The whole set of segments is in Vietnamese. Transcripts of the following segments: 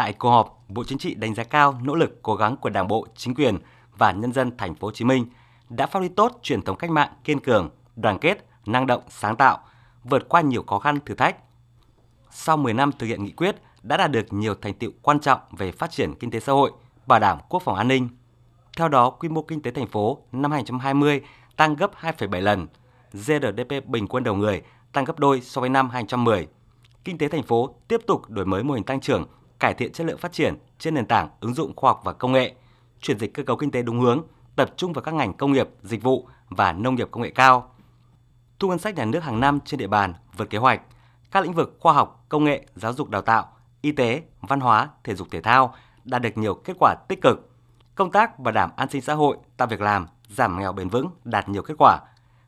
Tại cuộc họp, Bộ Chính trị đánh giá cao nỗ lực cố gắng của Đảng bộ, chính quyền và nhân dân thành phố Hồ Chí Minh đã phát huy tốt truyền thống cách mạng kiên cường, đoàn kết, năng động, sáng tạo, vượt qua nhiều khó khăn thử thách. Sau 10 năm thực hiện nghị quyết đã đạt được nhiều thành tựu quan trọng về phát triển kinh tế xã hội, bảo đảm quốc phòng an ninh. Theo đó, quy mô kinh tế thành phố năm 2020 tăng gấp 2,7 lần, GDP bình quân đầu người tăng gấp đôi so với năm 2010. Kinh tế thành phố tiếp tục đổi mới mô hình tăng trưởng, cải thiện chất lượng phát triển trên nền tảng ứng dụng khoa học và công nghệ, chuyển dịch cơ cấu kinh tế đúng hướng, tập trung vào các ngành công nghiệp, dịch vụ và nông nghiệp công nghệ cao. Thu ngân sách nhà nước hàng năm trên địa bàn vượt kế hoạch. Các lĩnh vực khoa học, công nghệ, giáo dục đào tạo, y tế, văn hóa, thể dục thể thao đạt được nhiều kết quả tích cực. Công tác bảo đảm an sinh xã hội, tạo việc làm, giảm nghèo bền vững đạt nhiều kết quả.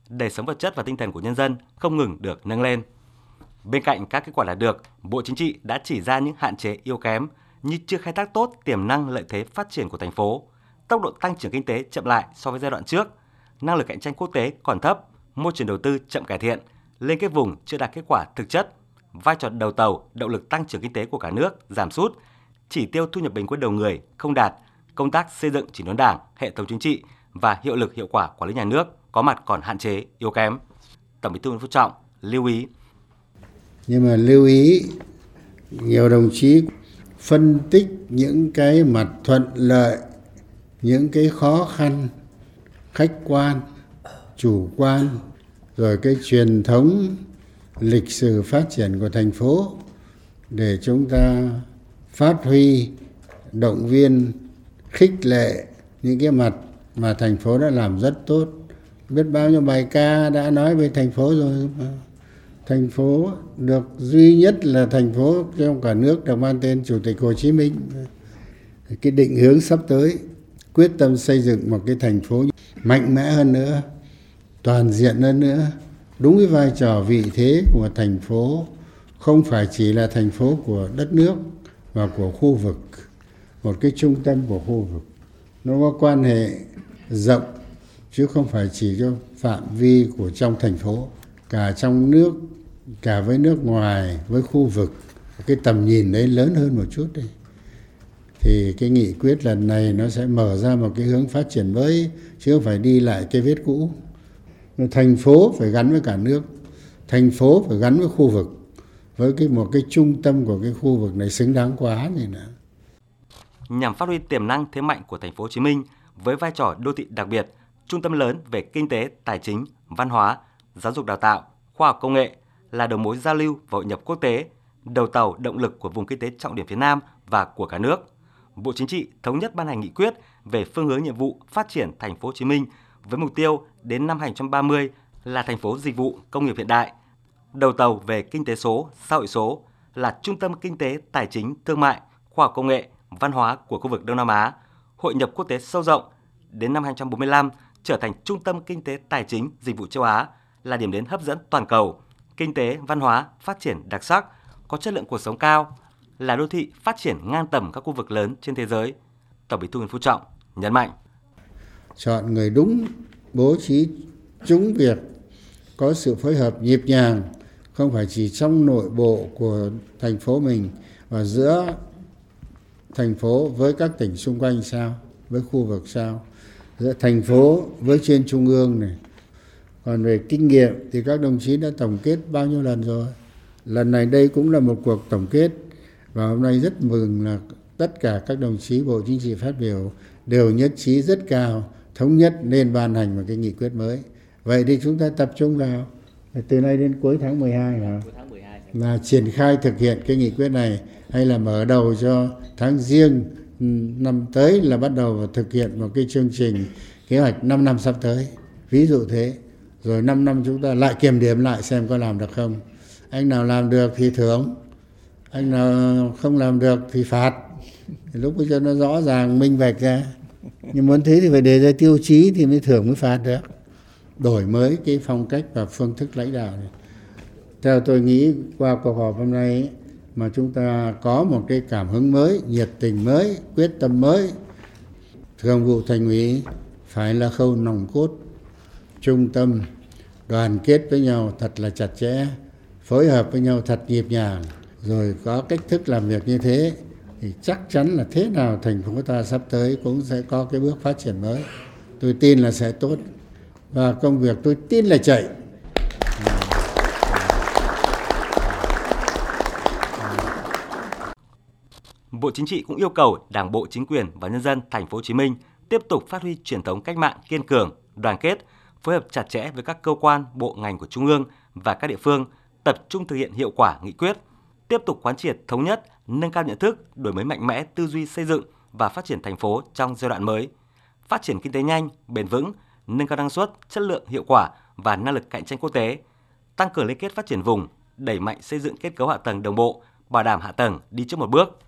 Đời sống vật chất và tinh thần của nhân dân không ngừng được nâng lên. Bên cạnh các kết quả đạt được, Bộ Chính trị đã chỉ ra những hạn chế yếu kém như chưa khai thác tốt tiềm năng lợi thế phát triển của thành phố, tốc độ tăng trưởng kinh tế chậm lại so với giai đoạn trước, năng lực cạnh tranh quốc tế còn thấp, môi trường đầu tư chậm cải thiện, liên kết vùng chưa đạt kết quả thực chất, vai trò đầu tàu, động lực tăng trưởng kinh tế của cả nước giảm sút, chỉ tiêu thu nhập bình quân đầu người không đạt, công tác xây dựng chỉnh đốn đảng, hệ thống chính trị và hiệu lực hiệu quả quản lý nhà nước có mặt còn hạn chế, yếu kém. Tổng Bí thư Nguyễn Phú Trọng lưu ý. Nhưng mà lưu ý nhiều đồng chí phân tích những cái mặt thuận lợi, những cái khó khăn khách quan, chủ quan rồi cái truyền thống lịch sử phát triển của thành phố để chúng ta phát huy động viên khích lệ những cái mặt mà thành phố đã làm rất tốt. Biết bao nhiêu bài ca đã nói về thành phố rồi thành phố được duy nhất là thành phố trong cả nước được mang tên chủ tịch hồ chí minh. Cái định hướng sắp tới, quyết tâm xây dựng một cái thành phố mạnh mẽ hơn nữa, toàn diện hơn nữa, đúng cái vai trò vị thế của thành phố, không phải chỉ là thành phố của đất nước và của khu vực, một cái trung tâm của khu vực. Nó có quan hệ rộng, chứ không phải chỉ cho phạm vi của trong thành phố, cả trong nước cả với nước ngoài với khu vực cái tầm nhìn đấy lớn hơn một chút đi, thì cái nghị quyết lần này nó sẽ mở ra một cái hướng phát triển mới chứ không phải đi lại cái vết cũ. Thành phố phải gắn với cả nước thành phố phải gắn với khu vực với cái một cái trung tâm của cái khu vực này xứng đáng quá này nữa nhằm phát huy tiềm năng thế mạnh của thành phố Hồ Chí Minh với vai trò đô thị đặc biệt, trung tâm lớn về kinh tế, tài chính, văn hóa, giáo dục đào tạo, khoa học công nghệ là đầu mối giao lưu và hội nhập quốc tế, đầu tàu động lực của vùng kinh tế trọng điểm phía Nam và của cả nước. Bộ Chính trị thống nhất ban hành nghị quyết về phương hướng nhiệm vụ phát triển thành phố Hồ Chí Minh với mục tiêu đến năm 2030 là thành phố dịch vụ công nghiệp hiện đại, đầu tàu về kinh tế số, xã hội số, là trung tâm kinh tế, tài chính, thương mại, khoa học công nghệ, văn hóa của khu vực Đông Nam Á, hội nhập quốc tế sâu rộng, đến năm 2045 trở thành trung tâm kinh tế tài chính dịch vụ châu Á, là điểm đến hấp dẫn toàn cầu, kinh tế, văn hóa phát triển đặc sắc, có chất lượng cuộc sống cao, là đô thị phát triển ngang tầm các khu vực lớn trên thế giới. Tổng Bí thư Nguyễn Phú Trọng nhấn mạnh: Chọn người đúng, bố trí trúng việc, có sự phối hợp nhịp nhàng, không phải chỉ trong nội bộ của thành phố mình và giữa thành phố với các tỉnh xung quanh sao, với khu vực sao, giữa thành phố với trên trung ương này. Còn về kinh nghiệm thì các đồng chí đã tổng kết bao nhiêu lần rồi. Lần này đây cũng là một cuộc tổng kết và hôm nay rất mừng là tất cả các đồng chí Bộ Chính trị phát biểu đều nhất trí rất cao, thống nhất nên ban hành một cái nghị quyết mới. Vậy thì chúng ta tập trung vào từ nay đến cuối tháng 12 hả? Là triển khai thực hiện cái nghị quyết này hay là mở đầu cho tháng riêng ừ, năm tới là bắt đầu thực hiện một cái chương trình kế hoạch 5 năm sắp tới. Ví dụ thế. Rồi 5 năm chúng ta lại kiểm điểm lại xem có làm được không. Anh nào làm được thì thưởng. Anh nào không làm được thì phạt. Lúc bây giờ nó rõ ràng, minh bạch ra. Nhưng muốn thế thì phải đề ra tiêu chí thì mới thưởng mới phạt được. Đổi mới cái phong cách và phương thức lãnh đạo này. Theo tôi nghĩ qua cuộc họp hôm nay mà chúng ta có một cái cảm hứng mới, nhiệt tình mới, quyết tâm mới thường vụ thành ủy phải là khâu nòng cốt trung tâm đoàn kết với nhau thật là chặt chẽ phối hợp với nhau thật nhịp nhàng. Rồi có cách thức làm việc như thế thì chắc chắn là thế nào thành phố ta sắp tới cũng sẽ có cái bước phát triển mới. Tôi tin là sẽ tốt. Và công việc tôi tin là chạy. Bộ Chính trị cũng yêu cầu Đảng bộ, chính quyền và nhân dân thành phố Hồ Chí Minh tiếp tục phát huy truyền thống cách mạng kiên cường, đoàn kết, phối hợp chặt chẽ với các cơ quan, bộ ngành của trung ương và các địa phương, tập trung thực hiện hiệu quả nghị quyết, tiếp tục quán triệt thống nhất, nâng cao nhận thức, đổi mới mạnh mẽ tư duy xây dựng và phát triển thành phố trong giai đoạn mới, phát triển kinh tế nhanh, bền vững, nâng cao năng suất, chất lượng, hiệu quả và năng lực cạnh tranh quốc tế, tăng cường liên kết phát triển vùng, đẩy mạnh xây dựng kết cấu hạ tầng đồng bộ, bảo đảm hạ tầng đi trước một bước,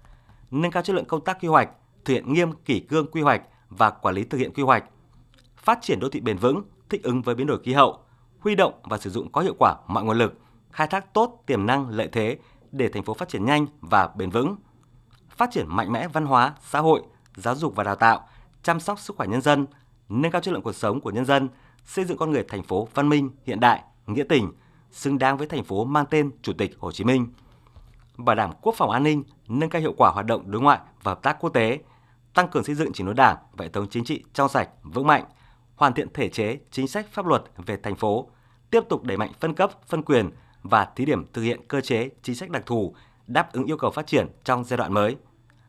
nâng cao chất lượng công tác quy hoạch, thực hiện nghiêm kỷ cương quy hoạch và quản lý thực hiện quy hoạch, phát triển đô thị bền vững, thích ứng với biến đổi khí hậu, huy động và sử dụng có hiệu quả mọi nguồn lực, khai thác tốt tiềm năng lợi thế để thành phố phát triển nhanh và bền vững. Phát triển mạnh mẽ văn hóa, xã hội, giáo dục và đào tạo, chăm sóc sức khỏe nhân dân, nâng cao chất lượng cuộc sống của nhân dân, xây dựng con người thành phố văn minh, hiện đại, nghĩa tình, xứng đáng với thành phố mang tên Chủ tịch Hồ Chí Minh. Bảo đảm quốc phòng an ninh, nâng cao hiệu quả hoạt động đối ngoại và hợp tác quốc tế, tăng cường xây dựng chỉnh đốn Đảng và hệ thống chính trị trong sạch, vững mạnh, hoàn thiện thể chế, chính sách pháp luật về thành phố, tiếp tục đẩy mạnh phân cấp, phân quyền và thí điểm thực hiện cơ chế, chính sách đặc thù đáp ứng yêu cầu phát triển trong giai đoạn mới –